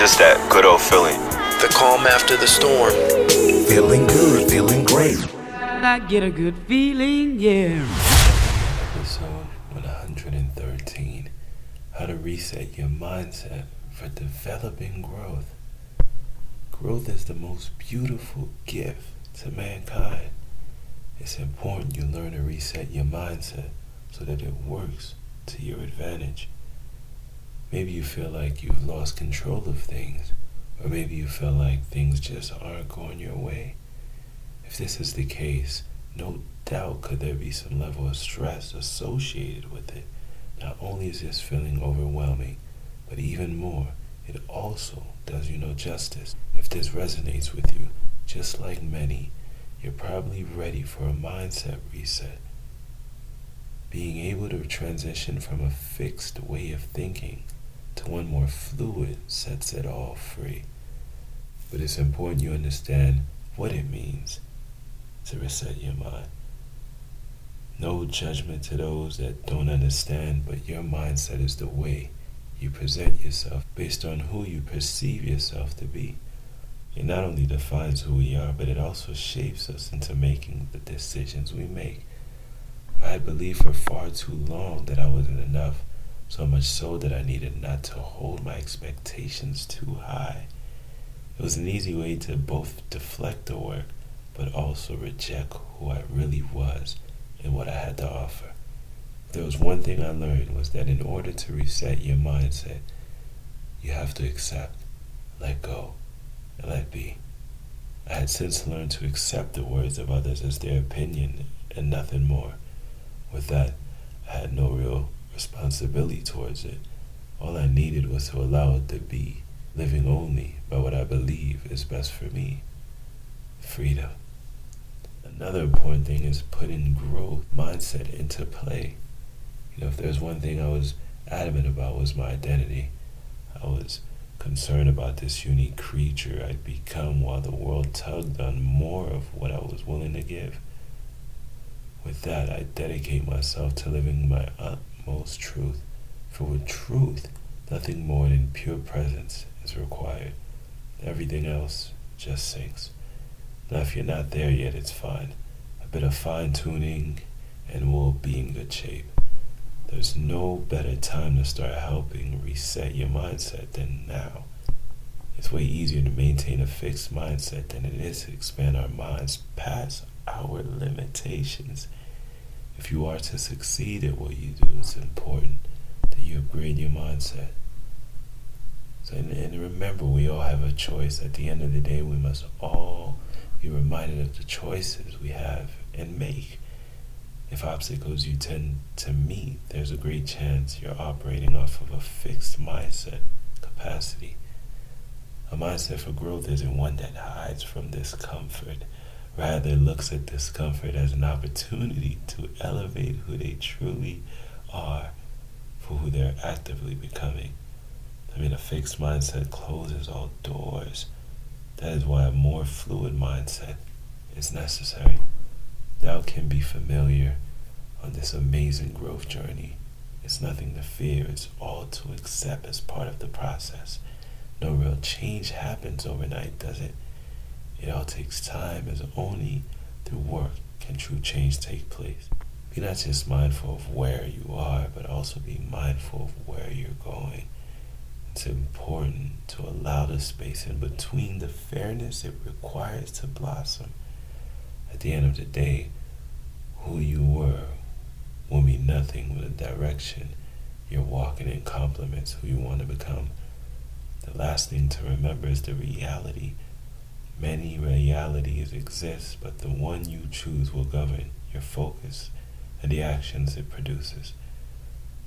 just that good old feeling. The calm after the storm. Feeling good, feeling great. I get a good feeling, yeah. Episode 113 How to Reset Your Mindset for Developing Growth. Growth is the most beautiful gift to mankind. It's important you learn to reset your mindset so that it works to your advantage. Maybe you feel like you've lost control of things, or maybe you feel like things just aren't going your way. If this is the case, no doubt could there be some level of stress associated with it. Not only is this feeling overwhelming, but even more, it also does you no justice. If this resonates with you, just like many, you're probably ready for a mindset reset. Being able to transition from a fixed way of thinking to one more fluid sets it all free. But it's important you understand what it means to reset your mind. No judgment to those that don't understand, but your mindset is the way you present yourself based on who you perceive yourself to be. It not only defines who we are, but it also shapes us into making the decisions we make. I believed for far too long that I wasn't enough so much so that I needed not to hold my expectations too high. It was an easy way to both deflect the work, but also reject who I really was and what I had to offer. There was one thing I learned was that in order to reset your mindset, you have to accept, let go, and let be. I had since learned to accept the words of others as their opinion and nothing more. With that, I had no real responsibility towards it. All I needed was to allow it to be, living only by what I believe is best for me. Freedom. Another important thing is putting growth mindset into play. You know, if there's one thing I was adamant about was my identity. I was concerned about this unique creature I'd become while the world tugged on more of what I was willing to give. With that, I dedicate myself to living my uh, utmost truth, for with truth, nothing more than pure presence is required. Everything else just sinks. Now, if you're not there yet, it's fine. A bit of fine tuning, and we'll be in good shape. There's no better time to start helping reset your mindset than now. It's way easier to maintain a fixed mindset than it is to expand our minds past our limitations. If you are to succeed at what you do, it's important that you upgrade your mindset. So, and, and remember, we all have a choice. At the end of the day, we must all be reminded of the choices we have and make. If obstacles you tend to meet, there's a great chance you're operating off of a fixed mindset capacity. A mindset for growth isn't one that hides from discomfort, rather looks at discomfort as an opportunity to elevate who they truly are for who they're actively becoming. I mean, a fixed mindset closes all doors. That is why a more fluid mindset is necessary. Doubt can be familiar on this amazing growth journey. It's nothing to fear, it's all to accept as part of the process. No real change happens overnight, does it? It all takes time, as only through work can true change take place. Be not just mindful of where you are, but also be mindful of where you're going. It's important to allow the space in between the fairness it requires to blossom. At the end of the day, who you were will mean nothing with the direction you're walking in complements who you want to become. The last thing to remember is the reality. Many realities exist, but the one you choose will govern your focus and the actions it produces.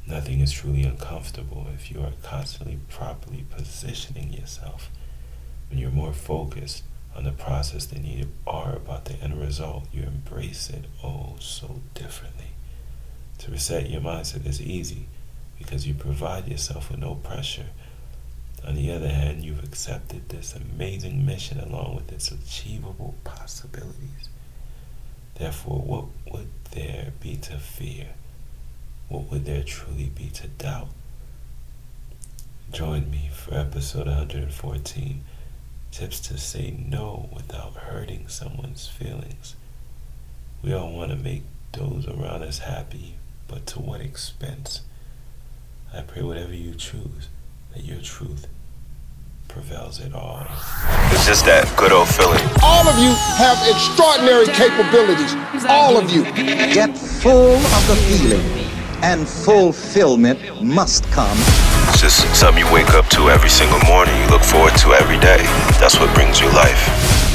Nothing is truly uncomfortable if you are constantly properly positioning yourself. When you're more focused on the process than you are about the end result, you embrace it oh so differently. To reset your mindset is easy because you provide yourself with no pressure. On the other hand, you've accepted this amazing mission along with its achievable possibilities. Therefore, what would there be to fear? What would there truly be to doubt? Join me for episode 114 Tips to Say No Without Hurting Someone's Feelings. We all want to make those around us happy, but to what expense? I pray whatever you choose, that your truth prevails it all. It's just that good old feeling. All of you have extraordinary capabilities. All of you. Get full of the feeling, and fulfillment must come. It's just something you wake up to every single morning. You look forward to every day. That's what brings you life.